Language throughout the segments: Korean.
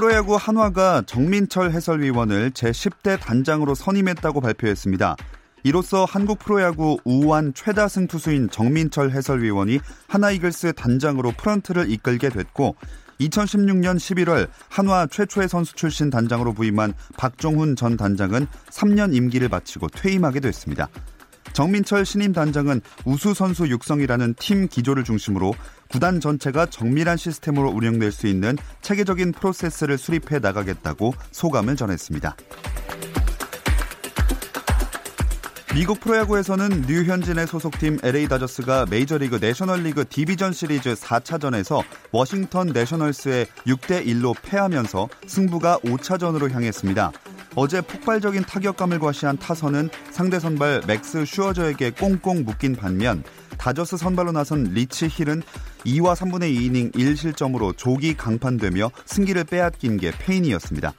프로야구 한화가 정민철 해설위원을 제10대 단장으로 선임했다고 발표했습니다. 이로써 한국 프로야구 우완 최다승 투수인 정민철 해설위원이 하나이글스 단장으로 프런트를 이끌게 됐고 2016년 11월 한화 최초의 선수 출신 단장으로 부임한 박종훈 전 단장은 3년 임기를 마치고 퇴임하게 됐습니다. 정민철 신임 단장은 우수 선수 육성이라는 팀 기조를 중심으로 구단 전체가 정밀한 시스템으로 운영될 수 있는 체계적인 프로세스를 수립해 나가겠다고 소감을 전했습니다. 미국 프로야구에서는 류현진의 소속팀 LA 다저스가 메이저리그 내셔널리그 디비전 시리즈 4차전에서 워싱턴 내셔널스에 6대 1로 패하면서 승부가 5차전으로 향했습니다. 어제 폭발적인 타격감을 과시한 타선은 상대 선발 맥스 슈어저에게 꽁꽁 묶인 반면 다저스 선발로 나선 리치 힐은 2와 3분의 2이닝 1실점으로 조기 강판되며 승기를 빼앗긴 게 패인이었습니다.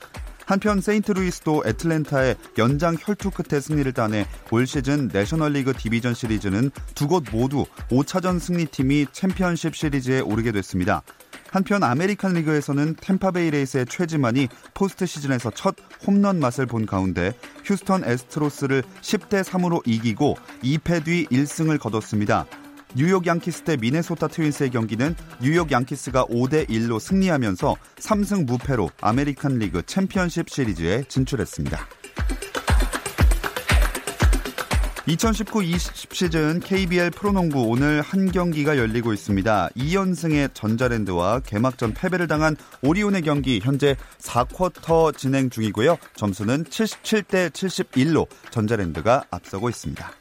한편 세인트루이스도 애틀랜타와 연장 혈투 끝에 승리를 따내 올 시즌 내셔널리그 디비전 시리즈는 두 곳 모두 5차전 승리팀이 챔피언십 시리즈에 오르게 됐습니다. 한편 아메리칸 리그에서는 템파베이 레이스의 최지만이 포스트 시즌에서 첫 홈런 맛을 본 가운데 휴스턴 애스트로스를 10대 3으로 이기고 2패 뒤 1승을 거뒀습니다. 뉴욕 양키스 대 미네소타 트윈스의 경기는 뉴욕 양키스가 5대 1로 승리하면서 3승 무패로 아메리칸 리그 챔피언십 시리즈에 진출했습니다. 2019-20 시즌 KBL 프로농구 오늘 한 경기가 열리고 있습니다. 2연승의 전자랜드와 개막전 패배를 당한 오리온의 경기 현재 4쿼터 진행 중이고요. 점수는 77대 71로 전자랜드가 앞서고 있습니다.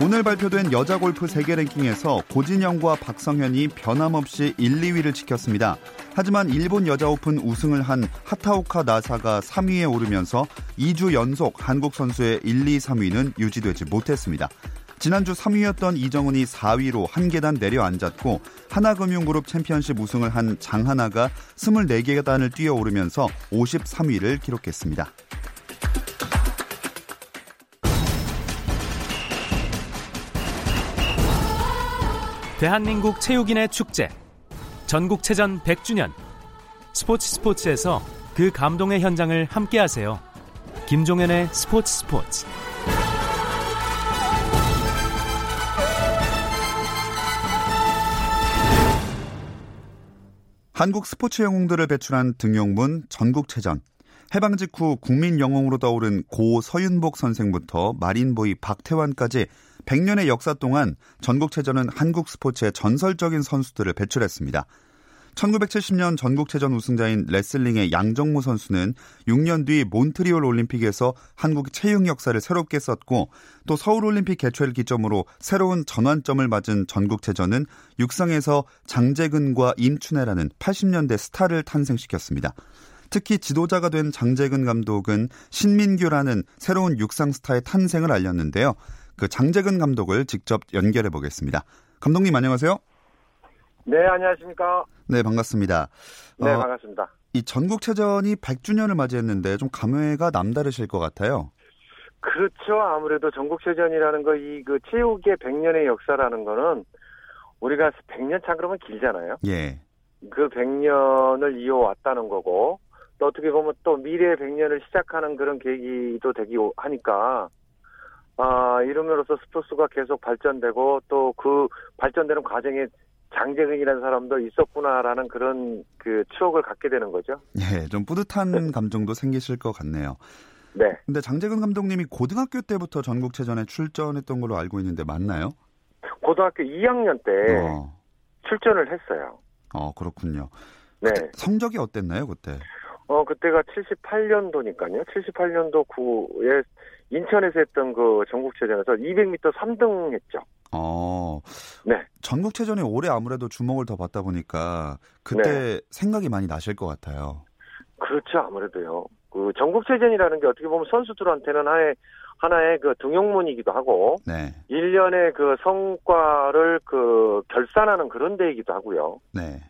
오늘 발표된 여자 골프 세계 랭킹에서 고진영과 박성현이 변함없이 1, 2위를 지켰습니다. 하지만 일본 여자 오픈 우승을 한 하타오카 나사가 3위에 오르면서 2주 연속 한국 선수의 1, 2, 3위는 유지되지 못했습니다. 지난주 3위였던 이정은이 4위로 한 계단 내려앉았고 하나금융그룹 챔피언십 우승을 한 장하나가 24계단을 뛰어오르면서 53위를 기록했습니다. 대한민국 체육인의 축제. 전국체전 100주년. 스포츠 스포츠에서 그 감동의 현장을 함께하세요. 김종현의 스포츠 스포츠. 한국 스포츠 영웅들을 배출한 등용문 전국체전 해방 직후 국민 영웅으로 떠오른 고 서윤복 선생부터 마린보이 박태환까지 100년의 역사 동안 전국체전은 한국 스포츠의 전설적인 선수들을 배출했습니다. 1970년 전국체전 우승자인 레슬링의 양정무 선수는 6년 뒤 몬트리올 올림픽에서 한국 체육 역사를 새롭게 썼고 또 서울 올림픽 개최를 기점으로 새로운 전환점을 맞은 전국체전은 육상에서 장재근과 임춘애라는 80년대 스타를 탄생시켰습니다. 특히 지도자가 된 장재근 감독은 신민규라는 새로운 육상 스타의 탄생을 알렸는데요. 그 장재근 감독을 직접 연결해 보겠습니다. 감독님 안녕하세요. 네, 안녕하십니까. 네, 반갑습니다. 네, 어, 반갑습니다. 이 전국체전이 100주년을 맞이했는데 좀 감회가 남다르실 것 같아요. 그렇죠. 아무래도 전국체전이라는 거, 이 그 체육의 100년의 역사라는 거는 우리가 100년 참 그러면 길잖아요. 예. 그 100년을 이어왔다는 거고, 또 어떻게 보면 또 미래의 100년을 시작하는 그런 계기도 되기 하니까, 아, 이름으로써 스포츠가 계속 발전되고 또 그 발전되는 과정에 장재근이라는 사람도 있었구나라는 그런 그 추억을 갖게 되는 거죠. 예, 좀 뿌듯한 네. 감정도 생기실 것 같네요. 네. 근데 장재근 감독님이 고등학교 때부터 전국체전에 출전했던 걸로 알고 있는데 맞나요? 고등학교 2학년 때 어. 출전을 했어요. 어, 그렇군요. 네. 성적이 어땠나요, 그때? 어, 그때가 78년도니까요. 78년도 9에 인천에서 했던 그 전국체전에서 200m 3등 했죠. 어. 네. 전국체전에 올해 아무래도 주목을 더 받다 보니까 그때 네. 생각이 많이 나실 것 같아요. 그렇죠. 아무래도요. 그 전국체전이라는 게 어떻게 보면 선수들한테는 하나의, 하나의 그 등용문이기도 하고, 네. 1년의 그 성과를 그 결산하는 그런 데이기도 하고요. 네.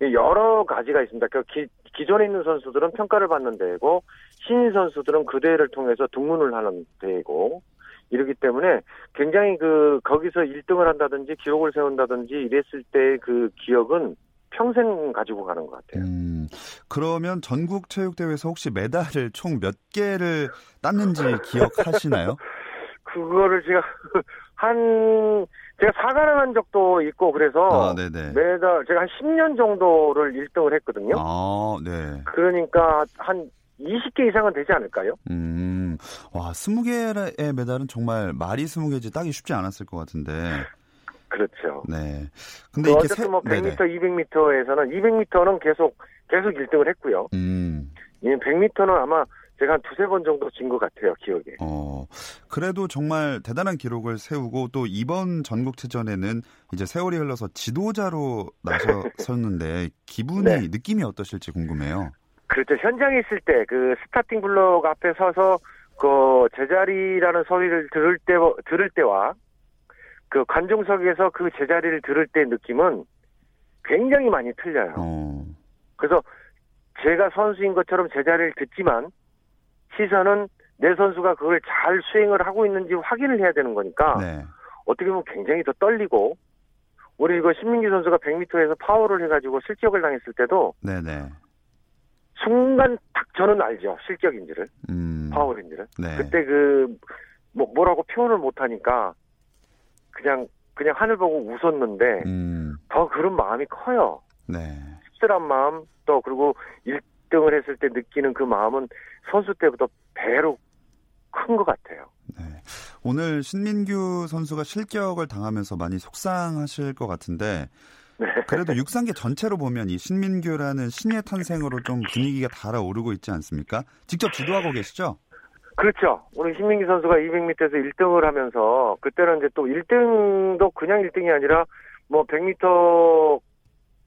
여러 가지가 있습니다. 그 기, 기존에 있는 선수들은 평가를 받는 대회고 신인 선수들은 그 대회를 통해서 등문을 하는 대회고 이러기 때문에 굉장히 그 거기서 1등을 한다든지 기록을 세운다든지 이랬을 때 그 기억은 평생 가지고 가는 것 같아요. 음, 그러면 전국 체육대회에서 혹시 메달을 총 몇 개를 땄는지 기억하시나요? 그거를 제가 한 제가 사과를 한 적도 있고 그래서 아, 네네. 매달 제가 한 10년 정도를 1등을 했거든요. 아, 네. 그러니까 한 20개 이상은 되지 않을까요? 음, 와, 20개의 메달은 정말 말이 20개지 따기 쉽지 않았을 것 같은데. 그렇죠. 네. 그 근데 이렇게 어쨌든 뭐 네네. 100m, 200m에서는 200m는 계속 계속 1등을 했고요. 음, 이 100m는 아마 제가 한 두세 번 정도 진 것 같아요, 기억에. 어, 그래도 정말 대단한 기록을 세우고 또 이번 전국체전에는 이제 세월이 흘러서 지도자로 나섰었는데 기분이, 네. 느낌이 어떠실지 궁금해요. 그렇죠. 현장에 있을 때 그 스타팅 블록 앞에 서서 그 제자리라는 소리를 들을 때 들을 때와 그 관중석에서 그 제자리를 들을 때 느낌은 굉장히 많이 틀려요. 어, 그래서 제가 선수인 것처럼 제자리를 듣지만 시선은 내 선수가 그걸 잘 수행을 하고 있는지 확인을 해야 되는 거니까 네. 어떻게 보면 굉장히 더 떨리고 우리 이거 신민기 선수가 100m에서 파워를 해가지고 실격을 당했을 때도 네네. 순간 딱 저는 알죠 실격인지를 음, 파워인지를 네. 그때 그 뭐, 뭐라고 표현을 못하니까 그냥 그냥 하늘 보고 웃었는데 음, 더 그런 마음이 커요 네. 씁쓸한 마음 또 그리고 1등을 했을 때 느끼는 그 마음은 선수 때보다 배로 큰 것 같아요. 네. 오늘 신민규 선수가 실격을 당하면서 많이 속상하실 것 같은데 네. 그래도 육상계 전체로 보면 이 신민규라는 신예 탄생으로 좀 분위기가 달아오르고 있지 않습니까? 직접 지도하고 계시죠? 그렇죠. 오늘 신민기 선수가 200m에서 1등을 하면서 그때는 이제 또 1등도 그냥 1등이 아니라 뭐 100m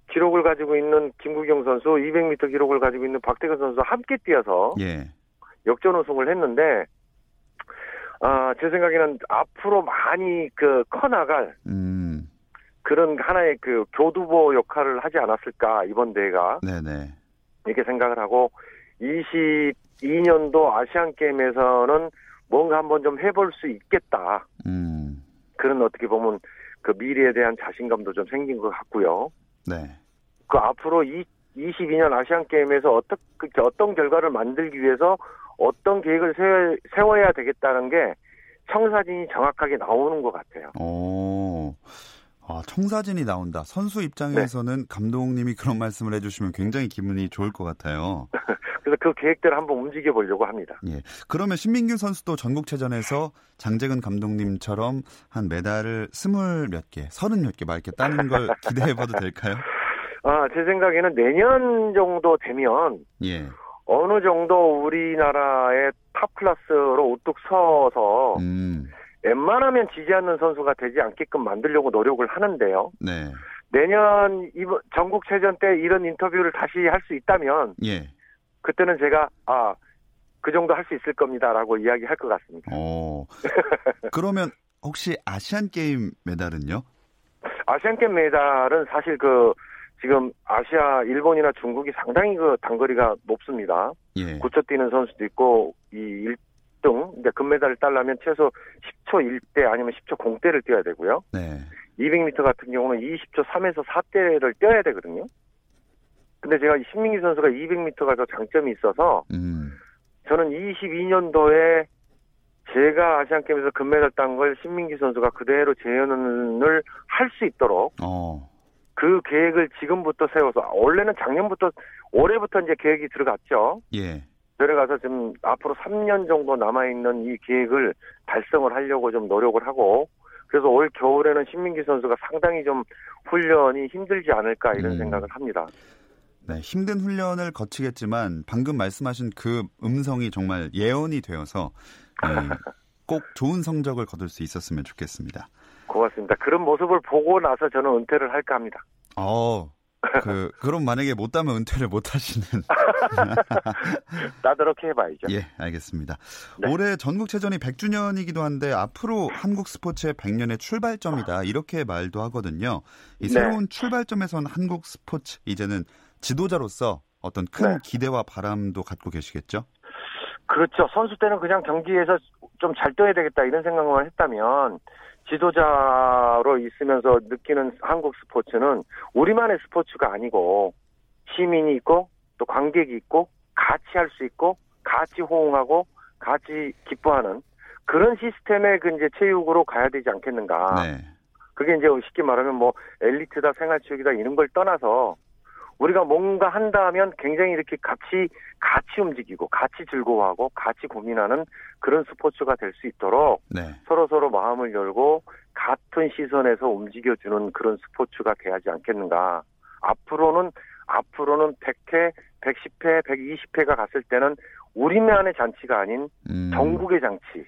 기록을 가지고 있는 김구경 선수, 200m 기록을 가지고 있는 박태근 선수 함께 뛰어서 예. 역전 우승을 했는데 아, 제 생각에는 앞으로 많이 그 커나갈 음, 그런 하나의 그 교두보 역할을 하지 않았을까 이번 대회가 네네. 이렇게 생각을 하고 22년도 아시안 게임에서는 뭔가 한번 좀 해볼 수 있겠다 음, 그런 어떻게 보면 그 미래에 대한 자신감도 좀 생긴 것 같고요. 네. 그 앞으로 이 22년 아시안 게임에서 어떤 어떤 결과를 만들기 위해서 어떤 계획을 세워, 세워 야 되겠다는 게 청사진이 정확하게 나오는 것 같아요. 오. 아, 청사진이 나온다. 선수 입장에서는 감독님이 그런 말씀을 해주시면 굉장히 기분이 좋을 것 같아요. 그래서 그 계획대로 한번 움직여 보려고 합니다. 예. 그러면 신민규 선수도 전국체전에서 장재근 감독님처럼 한 메달을 스물 몇 개, 서른 몇 개 막 이렇게 따는 걸 기대해 봐도 될까요? 아, 제 생각에는 내년 정도 되면 예. 어느 정도 우리나라의 top class로 우뚝 서서 음, 웬만하면 지지 않는 선수가 되지 않게끔 만들려고 노력을 하는데요. 네. 내년 이번 전국체전 때 이런 인터뷰를 다시 할 수 있다면 예. 그때는 제가 아, 그 정도 할 수 있을 겁니다라고 이야기할 것 같습니다. 어. 그러면 혹시 아시안 게임 메달은요? 아시안 게임 메달은 사실 그 지금 아시아 일본이나 중국이 상당히 그 단거리가 높습니다. 예. 고쳐 뛰는 선수도 있고 이 1등 이제 금메달을 따려면 최소 10초 1대 아니면 10초 0대를 뛰어야 되고요. 네. 200m 같은 경우는 20초 3에서 4대를 뛰어야 되거든요. 근데 제가 이 신민기 선수가 200m가 더 장점이 있어서 음. 저는 22년도에 제가 아시안 게임에서 금메달 딴 걸 신민기 선수가 그대로 재현을 할 수 있도록 어. 그 계획을 지금부터 세워서 원래는 작년부터 올해부터 이제 계획이 들어갔죠. 예. 들어가서 지금 앞으로 3년 정도 남아 있는 이 계획을 달성을 하려고 좀 노력을 하고 그래서 올 겨울에는 신민기 선수가 상당히 좀 훈련이 힘들지 않을까 이런 음. 생각을 합니다. 네, 힘든 훈련을 거치겠지만 방금 말씀하신 그 음성이 정말 예언이 되어서 네, 꼭 좋은 성적을 거둘 수 있었으면 좋겠습니다. 고맙습니다. 그런 모습을 보고 나서 저는 은퇴를 할까 합니다. 어, 그 그럼 만약에 못 따면 은퇴를 못 하시는 나도록 해봐야죠. 예, 알겠습니다. 네. 올해 전국체전이 100주년이기도 한데 앞으로 한국 스포츠의 100년의 출발점이다 이렇게 말도 하거든요. 이 네. 새로운 네. 출발점에선 한국 스포츠 이제는 지도자로서 어떤 큰 네. 기대와 바람도 갖고 계시겠죠? 그렇죠. 선수 때는 그냥 경기에서 좀 잘 떠야 되겠다 이런 생각만 했다면 지도자로 있으면서 느끼는 한국 스포츠는 우리만의 스포츠가 아니고 시민이 있고 또 관객이 있고 같이 할 수 있고 같이 호응하고 같이 기뻐하는 그런 시스템의 그 이제 체육으로 가야 되지 않겠는가. 네. 그게 이제 쉽게 말하면 뭐 엘리트다 생활체육이다 이런 걸 떠나서 우리가 뭔가 한다 하면 굉장히 이렇게 같이 같이 움직이고 같이 즐거워하고 같이 고민하는 그런 스포츠가 될 수 있도록 네. 서로 서로 마음을 열고 같은 시선에서 움직여주는 그런 스포츠가 돼야지 않겠는가. 앞으로는 앞으로는 100회, 110회, 120회가 갔을 때는 우리만의 잔치가 아닌 음. 전국의 잔치,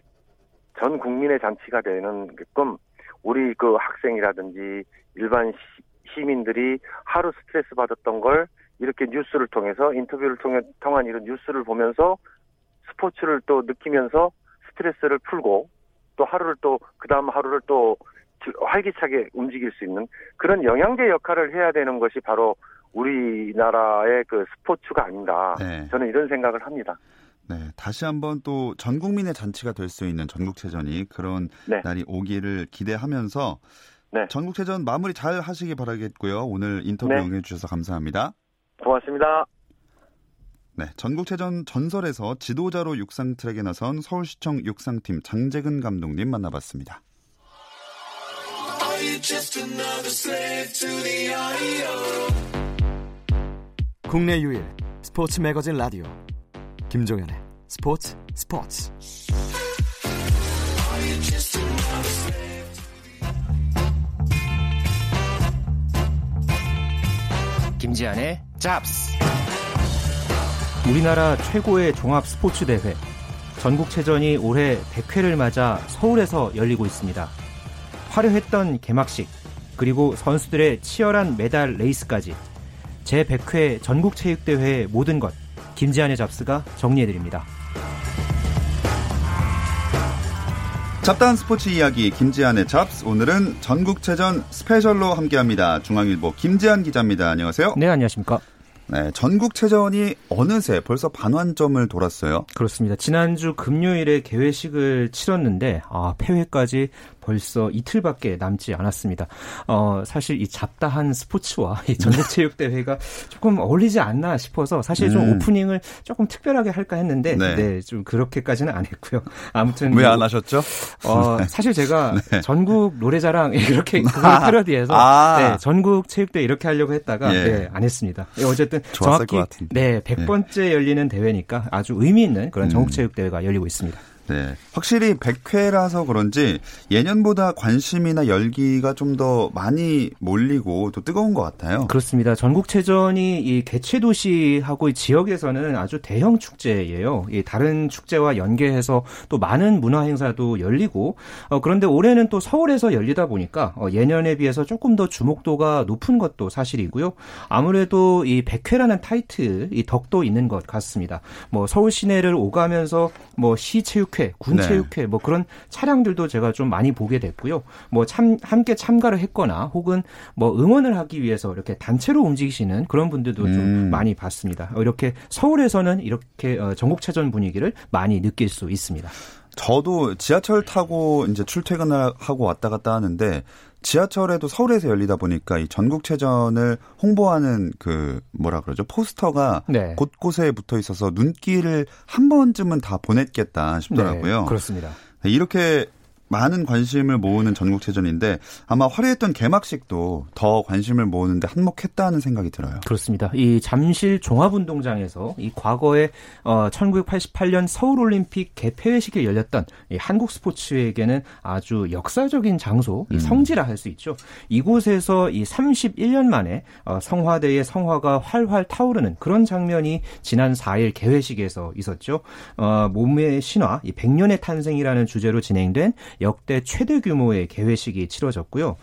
전 국민의 잔치가 되는 게끔 우리 그 학생이라든지 일반 시민들이 하루 스트레스 받았던 걸 이렇게 뉴스를 통해서 인터뷰를 통해 통한 이런 뉴스를 보면서 스포츠를 또 느끼면서 스트레스를 풀고 또 하루를 또 그다음 하루를 또 활기차게 움직일 수 있는 그런 영양제 역할을 해야 되는 것이 바로 우리나라의 그 스포츠가 아닌가 네. 저는 이런 생각을 합니다. 네, 다시 한번 또 전 국민의 잔치가 될 수 있는 전국체전이 그런 네. 날이 오기를 기대하면서 네. 전국체전 마무리 잘 하시기 바라겠고요. 오늘 인터뷰 네. 응해주셔서 감사합니다. 고맙습니다. 네, 전국체전 전설에서 지도자로 육상 트랙에 나선 서울시청 육상팀 장재근 감독님 만나봤습니다. 국내 유일 스포츠 매거진 라디오 김종현의 스포츠 스포츠 김지한의 잡스. 우리나라 최고의 종합 스포츠 대회 전국체전이 올해 100회를 맞아 서울에서 열리고 있습니다. 화려했던 개막식 그리고 선수들의 치열한 메달 레이스까지 제 100회 전국체육대회의 모든 것 김지한의 잡스가 정리해드립니다. 잡다한 스포츠 이야기 김지한의 잡스 오늘은 전국체전 스페셜로 함께합니다. 중앙일보 김지한 기자입니다. 안녕하세요. 네 안녕하십니까. 네, 전국 체전이 어느새 벌써 반환점을 돌았어요. 그렇습니다. 지난주 금요일에 개회식을 치렀는데 아, 폐회까지 벌써 이틀밖에 남지 않았습니다. 어, 사실 이 잡다한 스포츠와 이 전국체육대회가 조금 어울리지 않나 싶어서 사실 좀 음. 오프닝을 조금 특별하게 할까 했는데 네. 네, 좀 그렇게까지는 안 했고요. 아무튼 왜안 뭐, 하셨죠? 어, 사실 제가 네. 전국 노래자랑 이렇게 그걸 패러디해서 아. 네, 전국 체육대회 이렇게 하려고 했다가 예. 네, 안 했습니다. 예, 어쨌든 정확히 네, 100번째 열리는 대회니까 아주 의미 있는 그런 전국체육대회가 열리고 있습니다. 네. 확실히 100회라서 그런지 예년보다 관심이나 열기가 좀 더 많이 몰리고 또 뜨거운 것 같아요. 그렇습니다. 전국체전이 이 개최 도시하고 이 지역에서는 아주 대형 축제예요. 이 다른 축제와 연계해서 또 많은 문화 행사도 열리고 어, 그런데 올해는 또 서울에서 열리다 보니까 어, 예년에 비해서 조금 더 주목도가 높은 것도 사실이고요. 아무래도 이 100회라는 타이틀 이 덕도 있는 것 같습니다. 뭐 서울 시내를 오가면서 뭐 시체육회 체육회, 군체육회 네. 뭐 그런 차량들도 제가 좀 많이 보게 됐고요. 뭐 참 함께 참가를 했거나 혹은 뭐 응원을 하기 위해서 이렇게 단체로 움직이시는 그런 분들도 음. 좀 많이 봤습니다. 이렇게 서울에서는 이렇게 어, 전국체전 분위기를 많이 느낄 수 있습니다. 저도 지하철 타고 이제 출퇴근을 하고 왔다 갔다 하는데 지하철에도 서울에서 열리다 보니까 이 전국체전을 홍보하는 그 뭐라 그러죠 포스터가 네. 곳곳에 붙어 있어서 눈길을 한 번쯤은 다 보냈겠다 싶더라고요. 네, 그렇습니다. 이렇게 많은 관심을 모으는 전국체전인데 아마 화려했던 개막식도 더 관심을 모으는데 한몫했다는 생각이 들어요. 그렇습니다. 이 잠실 종합운동장에서 이 과거에 어 1988년 서울올림픽 개폐회식에 열렸던 이 한국 스포츠에게는 아주 역사적인 장소, 이 음. 성지라 할 수 있죠. 이곳에서 이 31년 만에 어 성화대의 성화가 활활 타오르는 그런 장면이 지난 4일 개회식에서 있었죠. 어 몸의 신화, 이 100년의 탄생이라는 주제로 진행된 역대 최대 규모의 개회식이 치러졌고요.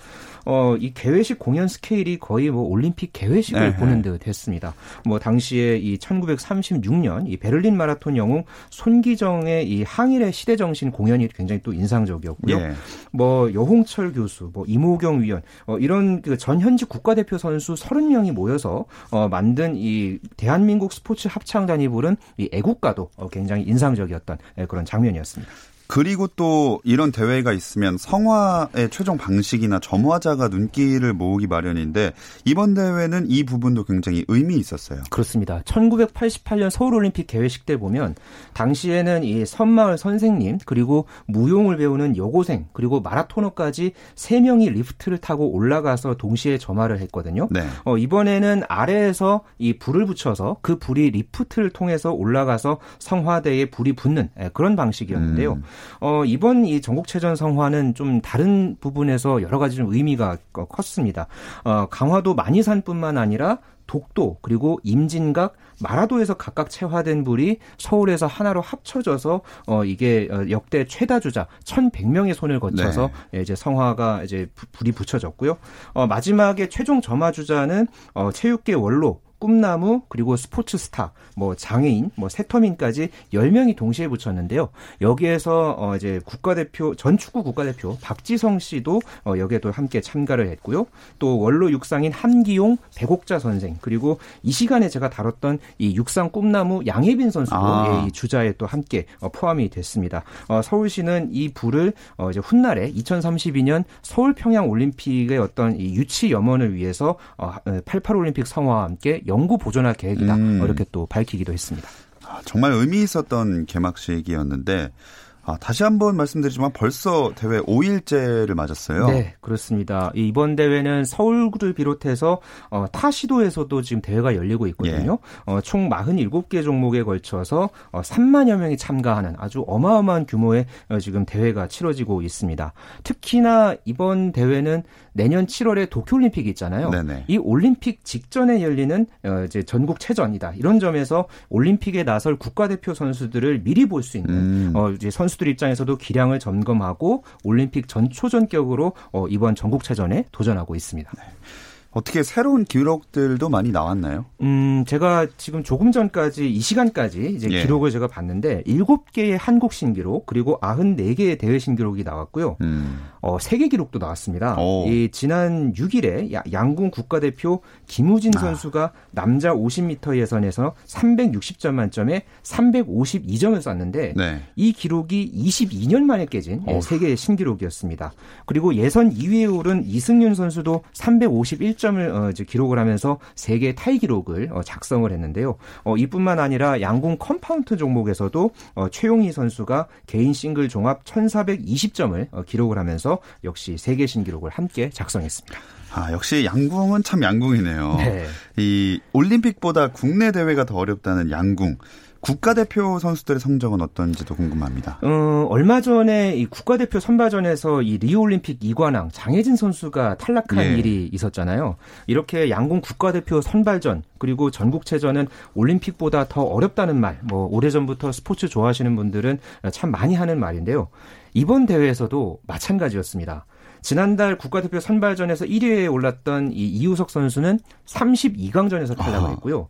어, 이 개회식 공연 스케일이 거의 뭐 올림픽 개회식을 네. 보는 듯 했습니다. 뭐 당시에 이 1936년 이 베를린 마라톤 영웅 손기정의 이 항일의 시대 정신 공연이 굉장히 또 인상적이었고요. 네. 뭐 여홍철 교수, 뭐 이모경 위원, 어, 이런 그 전현직 국가대표 선수 30명이 모여서 어, 만든 이 대한민국 스포츠 합창단이 부른 이 애국가도 어, 굉장히 인상적이었던 예, 그런 장면이었습니다. 그리고 또 이런 대회가 있으면 성화의 최종 방식이나 점화자가 눈길을 모으기 마련인데 이번 대회는 이 부분도 굉장히 의미 있었어요. 그렇습니다. 1988년 서울올림픽 개회식 때 보면 당시에는 이 섬마을 선생님 그리고 무용을 배우는 여고생 그리고 마라토너까지 3명이 리프트를 타고 올라가서 동시에 점화를 했거든요. 네. 어, 이번에는 아래에서 이 불을 붙여서 그 불이 리프트를 통해서 올라가서 성화대에 불이 붙는 예, 그런 방식이었는데요. 음. 어, 이번 이 전국체전 성화는 좀 다른 부분에서 여러 가지 좀 의미가 컸습니다. 어, 강화도 마니산뿐만 아니라 독도 그리고 임진각 마라도에서 각각 채화된 불이 서울에서 하나로 합쳐져서 어 이게 어, 역대 최다 주자 1,100명의 손을 거쳐서 네. 이제 성화가 이제 불이 붙여졌고요. 어 마지막에 최종 점화 주자는 어 체육계 원로 꿈나무 그리고 스포츠 스타, 뭐 장애인, 뭐 세터민까지 10명이 동시에 붙였는데요. 여기에서 어 이제 국가대표 전 축구 국가대표 박지성 씨도 어 여기에도 함께 참가를 했고요. 또 원로 육상인 한기용, 백옥자 선생 그리고 이 시간에 제가 다뤘던 이 육상 꿈나무 양혜빈 선수도 아. 예, 이 주자에 또 함께 어 포함이 됐습니다. 어 서울시는 이 부를 어 이제 훗날에 2032년 서울 평양 올림픽의 어떤 이 유치 염원을 위해서 어88 올림픽 성화와 함께 영구 보존할 계획이다. 음. 이렇게 또 밝히기도 했습니다. 아, 정말 의미 있었던 개막식이었는데 아, 다시 한번 말씀드리지만 벌써 대회 5일째를 맞았어요. 네, 그렇습니다. 이번 대회는 서울을 비롯해서 어, 타 시도에서도 지금 대회가 열리고 있거든요. 예. 어, 총 47개 종목에 걸쳐서 어, 3만여 명이 참가하는 아주 어마어마한 규모의 어, 지금 대회가 치러지고 있습니다. 특히나 이번 대회는 내년 7월에 도쿄올림픽이 있잖아요. 네네. 이 올림픽 직전에 열리는 어, 이제 전국 체전이다. 이런 점에서 올림픽에 나설 국가대표 선수들을 미리 볼 수 있는 음. 어, 이제 선수 들 입장에서도 기량을 점검하고 올림픽 전초전격으로 어, 이번 전국체전에 도전하고 있습니다. 네. 어떻게 새로운 기록들도 많이 나왔나요? 음, 제가 지금 조금 전까지 이 시간까지 이제 예. 기록을 제가 봤는데 7개의 한국 신기록 그리고 94개의 대회 신기록이 나왔고요. 음. 어, 세계 기록도 나왔습니다. 오. 이 지난 6일에 양궁 국가대표 김우진 아. 선수가 남자 50m 예선에서 360점 만점에 352점을 쐈는데 네. 이 기록이 22년 만에 깨진 오. 세계 신기록이었습니다. 그리고 예선 2위에 오른 이승윤 선수도 351 7점을 어, 기록을 하면서 세계 타이 기록을 어, 작성을 했는데요. 어, 이뿐만 아니라 양궁 compound 종목에서도 어, 최용희 선수가 개인 싱글 종합 1,420점을 어, 기록을 하면서 역시 세계 신기록을 함께 작성했습니다. 아, 역시 양궁은 참 양궁이네요. 네. 이 올림픽보다 국내 대회가 더 어렵다는 양궁. 국가대표 선수들의 성적은 어떤지도 궁금합니다. 어, 얼마 전에 이 국가대표 선발전에서 이 리우올림픽 이관왕 장혜진 선수가 탈락한 예. 일이 있었잖아요. 이렇게 양궁 국가대표 선발전 그리고 전국체전은 올림픽보다 더 어렵다는 말, 뭐 오래전부터 스포츠 좋아하시는 분들은 참 많이 하는 말인데요. 이번 대회에서도 마찬가지였습니다. 지난달 국가대표 선발전에서 1위에 올랐던 이 이우석 선수는 32강전에서 탈락을 했고요.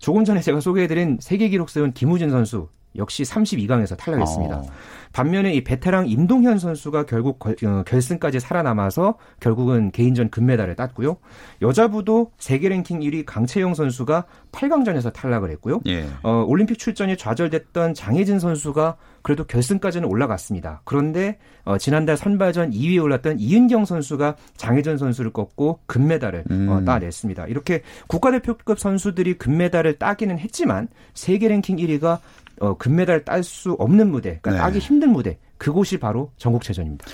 조금 전에 제가 소개해드린 세계 기록 세운 김우진 선수 역시 32강에서 탈락했습니다. 어. 반면에 이 베테랑 임동현 선수가 결국 어, 결승까지 살아남아서 결국은 개인전 금메달을 땄고요. 여자부도 세계 랭킹 1위 강채영 선수가 8강전에서 탈락을 했고요. 예. 어, 올림픽 출전이 좌절됐던 장혜진 선수가 그래도 결승까지는 올라갔습니다. 그런데 어, 지난달 선발전 2위에 올랐던 이은경 선수가 장혜진 선수를 꺾고 금메달을 어, 음. 어, 따냈습니다. 이렇게 국가대표급 선수들이 금메달을 따기는 했지만 세계 랭킹 1위가 어, 금메달 딸 수 없는 무대, 그러니까 네. 따기 힘든 무대, 그곳이 바로 전국체전입니다.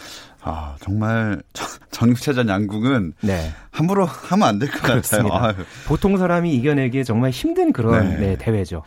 아, 정말 전국체전 양궁은 네. 함부로 하면 안 될 것 같아요. 아유. 보통 사람이 이겨내기 정말 힘든 그런 네. 네, 대회죠.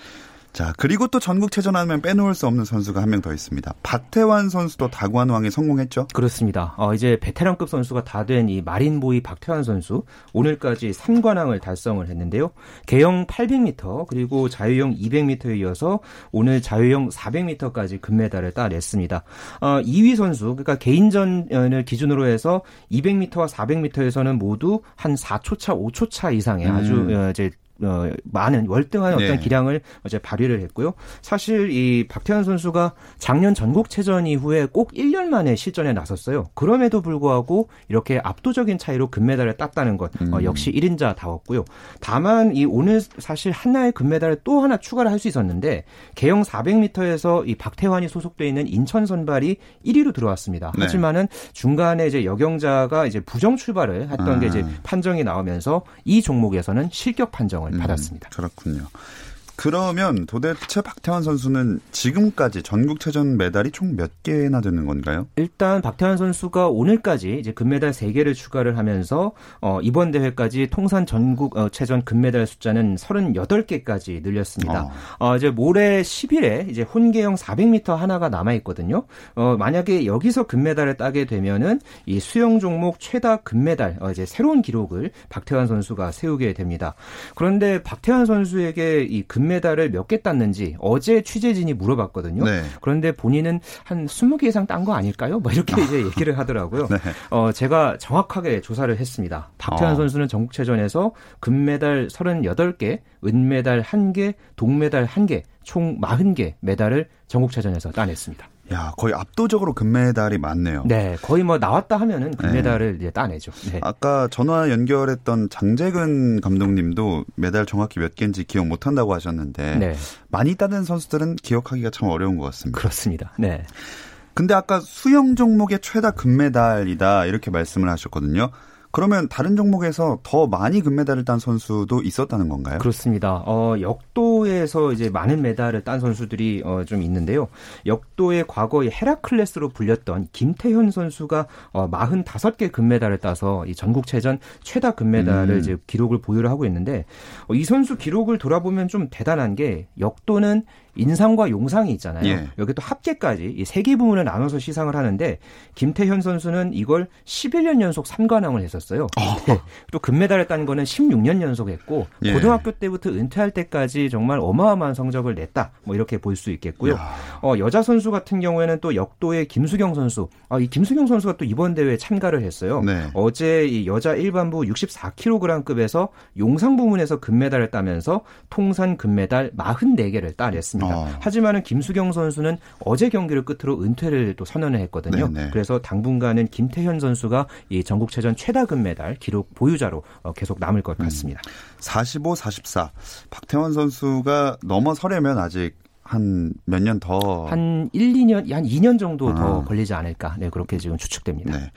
자, 그리고 또 전국체전 하면 빼놓을 수 없는 선수가 한 명 더 있습니다. 박태환 선수도 다관왕에 성공했죠? 그렇습니다. 어, 이제 베테랑급 선수가 다 된 이 마린보이 박태환 선수 오늘까지 3관왕을 달성을 했는데요. 개영 800m 그리고 자유형 200m에 이어서 오늘 자유형 400m까지 금메달을 따냈습니다. 어, 2위 선수 그러니까 개인전을 기준으로 해서 200m와 400m에서는 모두 한 4초 차, 5초 차 이상의 아주 음. 어, 이제 어, 많은 월등한 어떤 네. 기량을 어제 발휘를 했고요. 사실 이 박태환 선수가 작년 전국체전 이후에 꼭 1년 만에 실전에 나섰어요. 그럼에도 불구하고 이렇게 압도적인 차이로 금메달을 땄다는 것 어, 음. 역시 1인자다웠고요. 다만 이 오늘 사실 한나의 금메달을 또 하나 추가를 할 수 있었는데 개영 400m에서 이 박태환이 소속돼 있는 인천 선발이 1위로 들어왔습니다. 네. 하지만은 중간에 이제 여경자가 이제 부정 출발을 했던 게 아. 이제 판정이 나오면서 이 종목에서는 실격 판정을 음, 받았습니다. 그렇군요. 그러면 도대체 박태환 선수는 지금까지 전국체전 메달이 총 몇 개나 되는 건가요? 일단 박태환 선수가 오늘까지 이제 금메달 3개를 추가를 하면서 어, 이번 대회까지 통산 전국 어, 체전 금메달 숫자는 38개까지 늘렸습니다. 어. 어, 이제 모레 10일에 이제 혼계형 400m 하나가 남아 있거든요. 어, 만약에 여기서 금메달을 따게 되면은 이 수영 종목 최다 금메달 어, 이제 새로운 기록을 박태환 선수가 세우게 됩니다. 그런데 박태환 선수에게 이 금 메달을 몇 개 땄는지 어제 취재진이 물어봤거든요. 네. 그런데 본인은 한 20개 이상 딴 거 아닐까요? 뭐 이렇게 이제 얘기를 하더라고요. 네. 어, 제가 정확하게 조사를 했습니다. 박태환 어. 선수는 전국체전에서 금메달 38개, 은메달 1개, 동메달 1개, 총 40개 메달을 전국체전에서 따냈습니다. 야, 거의 압도적으로 금메달이 많네요. 네, 거의 뭐 나왔다 하면은 금메달을 이제 따내죠. 네. 아까 전화 연결했던 장재근 감독님도 메달 정확히 몇 개인지 기억 못 한다고 하셨는데 네, 많이 따는 선수들은 기억하기가 참 어려운 것 같습니다. 그렇습니다. 네. 근데 아까 수영 종목의 최다 금메달이다 이렇게 말씀을 하셨거든요. 그러면 다른 종목에서 더 많이 금메달을 딴 선수도 있었다는 건가요? 그렇습니다. 어, 역도에서 이제 많은 메달을 딴 선수들이 어, 좀 있는데요. 역도의 과거의 헤라클레스로 불렸던 김태현 선수가 어, 45개 금메달을 따서 이 전국체전 최다 금메달을 음. 이제 기록을 보유를 하고 있는데 어, 이 선수 기록을 돌아보면 좀 대단한 게 역도는 인상과 용상이 있잖아요. 예. 여기 또 합계까지 이 세 개 부문을 나눠서 시상을 하는데 김태현 선수는 이걸 11년 연속 3관왕을 했었어요. 네. 또 금메달을 딴 거는 16년 연속 했고 예. 고등학교 때부터 은퇴할 때까지 정말 어마어마한 성적을 냈다. 뭐 이렇게 볼 수 있겠고요. 야. 어, 여자 선수 같은 경우에는 또 역도의 김수경 선수. 아, 이 김수경 선수가 또 이번 대회에 참가를 했어요. 네. 어제 이 여자 일반부 64kg급에서 용상 부문에서 금메달을 따면서 통산 금메달 44개를 따냈습니다. 어. 하지만은 김수경 선수는 어제 경기를 끝으로 은퇴를 또 선언을 했거든요. 네네. 그래서 당분간은 김태현 선수가 이 전국체전 최다 금메달 기록 보유자로 어, 계속 남을 음. 것 같습니다. 45, 44. 박태환 선수가 넘어서려면 아직 한 몇 년 더. 한 1, 2년, 한 2년 정도 더 아. 걸리지 않을까. 네, 그렇게 지금 추측됩니다. 네.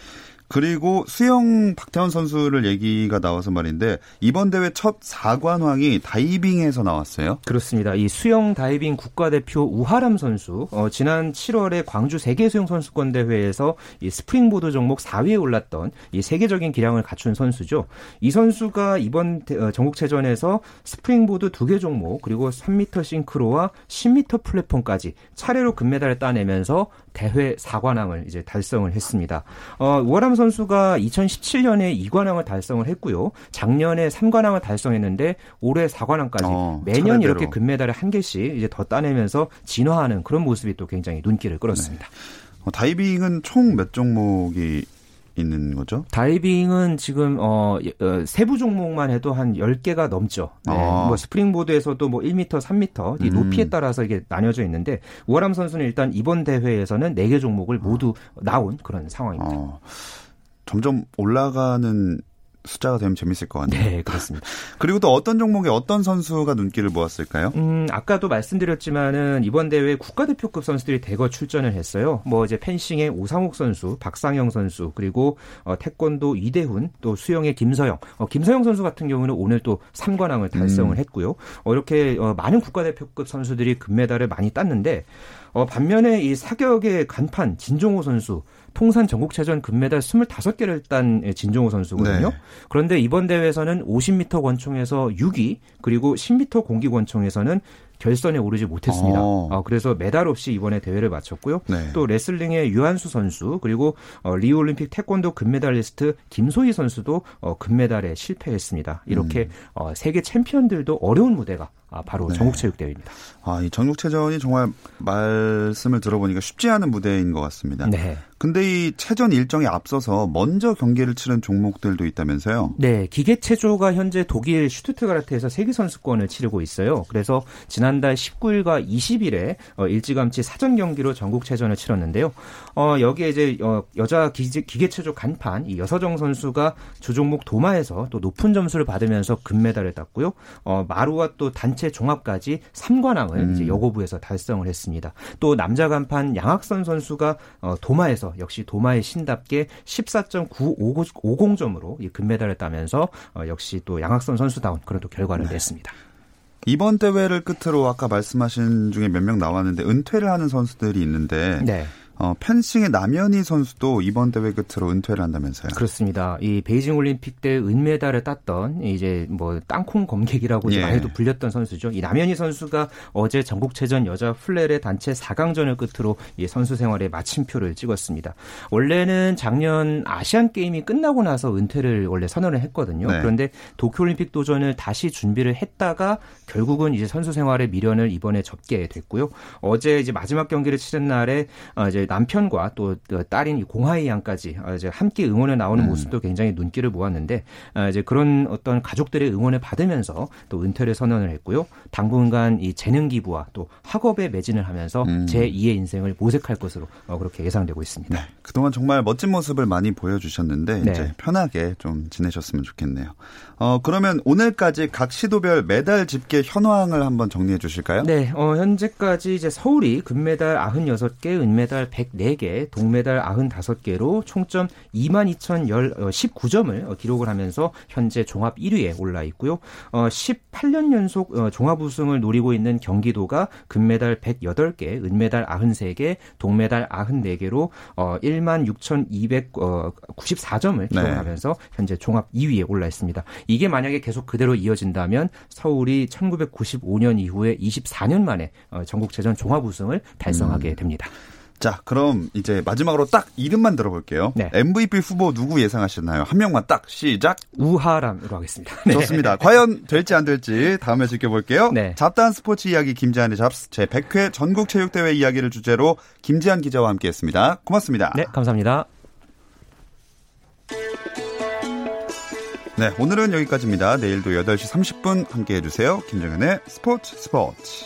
그리고 수영 박태환 선수를 얘기가 나와서 말인데 이번 대회 첫 4관왕이 다이빙에서 나왔어요. 그렇습니다. 이 수영 다이빙 국가대표 우하람 선수 어, 지난 7월에 광주 세계 수영 선수권 대회에서 이 스프링보드 종목 4위에 올랐던 이 세계적인 기량을 갖춘 선수죠. 이 선수가 이번 대- 어, 전국체전에서 스프링보드 두 개 종목 그리고 3m 싱크로와 10m 플랫폼까지 차례로 금메달을 따내면서 대회 4관왕을 이제 달성을 했습니다. 어, 우하람 선수 가 2017년에 2관왕을 달성을 했고요. 작년에 3관왕을 달성했는데 올해 4관왕까지 어, 매년 차례대로. 이렇게 금메달을 한 개씩 이제 더 따내면서 진화하는 그런 모습이 또 굉장히 눈길을 끌었습니다. 어, 다이빙은 총 몇 종목이 있는 거죠? 다이빙은 지금 어, 예, 어, 세부 종목만 해도 한 10개가 넘죠. 네. 아. 뭐 스프링보드에서도 뭐 1m, 3m 이 음. 높이에 따라서 이게 나뉘어져 있는데 우아람 선수는 일단 이번 대회에서는 4개 종목을 모두 나온 그런 상황입니다. 어, 점점 올라가는 숫자가 되면 재밌을 것 같네요. 네, 그렇습니다. 그리고 또 어떤 종목에 어떤 선수가 눈길을 모았을까요? 음, 아까도 말씀드렸지만은 이번 대회 국가대표급 선수들이 대거 출전을 했어요. 뭐 이제 펜싱의 오상욱 선수, 박상영 선수, 그리고 어, 태권도 이대훈, 또 수영의 김서영. 어, 김서영 선수 같은 경우는 오늘 또 3관왕을 달성을 음. 했고요. 어, 이렇게 어, 많은 국가대표급 선수들이 금메달을 많이 땄는데 어, 반면에 이 사격의 간판 진종호 선수 통산 전국체전 금메달 25개를 딴 진종호 선수거든요. 네. 그런데 이번 대회에서는 50m 권총에서 6위, 그리고 10m 공기 권총에서는 결선에 오르지 못했습니다. 어. 어, 그래서 메달 없이 이번에 대회를 마쳤고요. 네. 또 레슬링의 유한수 선수 그리고 어, 리우올림픽 태권도 금메달리스트 김소희 선수도 어, 금메달에 실패했습니다. 이렇게 음. 어, 세계 챔피언들도 어려운 무대가 아, 바로 네. 전국체육대회입니다. 아, 이 전국체전이 정말 말씀을 들어보니까 쉽지 않은 무대인 것 같습니다. 네. 근데 이 체전 일정에 앞서서 먼저 경기를 치른 종목들도 있다면서요? 네, 기계체조가 현재 독일 슈투트가르트에서 세계선수권을 치르고 있어요. 그래서 지난달 19일과 20일에 어, 일찌감치 사전 경기로 전국체전을 치렀는데요. 어, 여기에 이제 어, 여자 기계 체조 간판 이 여서정 선수가 주종목 도마에서 또 높은 점수를 받으면서 금메달을 땄고요. 어, 마루와 또 단체 종합까지 3관왕을 음. 이제 여고부에서 달성을 했습니다. 또 남자 간판 양학선 선수가 어, 도마에서 역시 도마의 신답게 14.950점으로 이 금메달을 따면서 어, 역시 또 양학선 선수다운 그런 또 결과를 네. 냈습니다. 이번 대회를 끝으로 아까 말씀하신 중에 몇 명 나왔는데 은퇴를 하는 선수들이 있는데 네. 어, 펜싱의 남현희 선수도 이번 대회 끝으로 은퇴를 한다면서요? 그렇습니다. 이 베이징 올림픽 때 은메달을 땄던 이제 뭐 땅콩 검객이라고 예. 말해도 불렸던 선수죠. 이 남현희 선수가 어제 전국체전 여자 플레레 단체 4강전을 끝으로 이 선수 생활에 마침표를 찍었습니다. 원래는 작년 아시안 게임이 끝나고 나서 은퇴를 원래 선언을 했거든요. 네. 그런데 도쿄 올림픽 도전을 다시 준비를 했다가 결국은 이제 선수 생활의 미련을 이번에 접게 됐고요. 어제 이제 마지막 경기를 치른 날에 어, 이제 남편과 또 딸인 공하이 양까지 어, 이제 함께 응원에 나오는 음. 모습도 굉장히 눈길을 모았는데 어, 이제 그런 어떤 가족들의 응원을 받으면서 또 은퇴를 선언을 했고요. 당분간 이 재능 기부와 또 학업에 매진을 하면서 음. 제 2의 인생을 모색할 것으로 그렇게 예상되고 있습니다. 네. 그동안 정말 멋진 모습을 많이 보여주셨는데 네. 이제 편하게 좀 지내셨으면 좋겠네요. 어, 그러면 오늘까지 각 시도별 메달 집계 현황을 한번 정리해 주실까요? 네, 어, 현재까지 이제 서울이 금메달 96개, 은메달 104개, 동메달 95개로 총점 22,019점을 어, 기록을 하면서 현재 종합 1위에 올라 있고요. 어, 18년 연속 어, 종합 우승을 노리고 있는 경기도가 금메달 108개, 은메달 93개, 동메달 94개로 어, 16,294점을 기록하면서 네. 현재 종합 2위에 올라 있습니다. 이게 만약에 계속 그대로 이어진다면 서울이 1995년 이후에 24년 만에 어, 전국체전 종합 우승을 달성하게 음. 됩니다. 자, 그럼 이제 마지막으로 딱 이름만 들어볼게요. 네. MVP 후보 누구 예상하시나요? 한 명만 딱 시작. 우하람으로 하겠습니다. 네. 좋습니다. 과연 될지 안 될지 다음에 지켜볼게요. 네. 잡다한 스포츠 이야기 김지한의 잡스 제 100회 전국체육대회 이야기를 주제로 김지한 기자와 함께했습니다. 고맙습니다. 네, 감사합니다. 네, 오늘은 여기까지입니다. 내일도 8시 30분 함께 해주세요. 김정현의 스포츠 스포츠.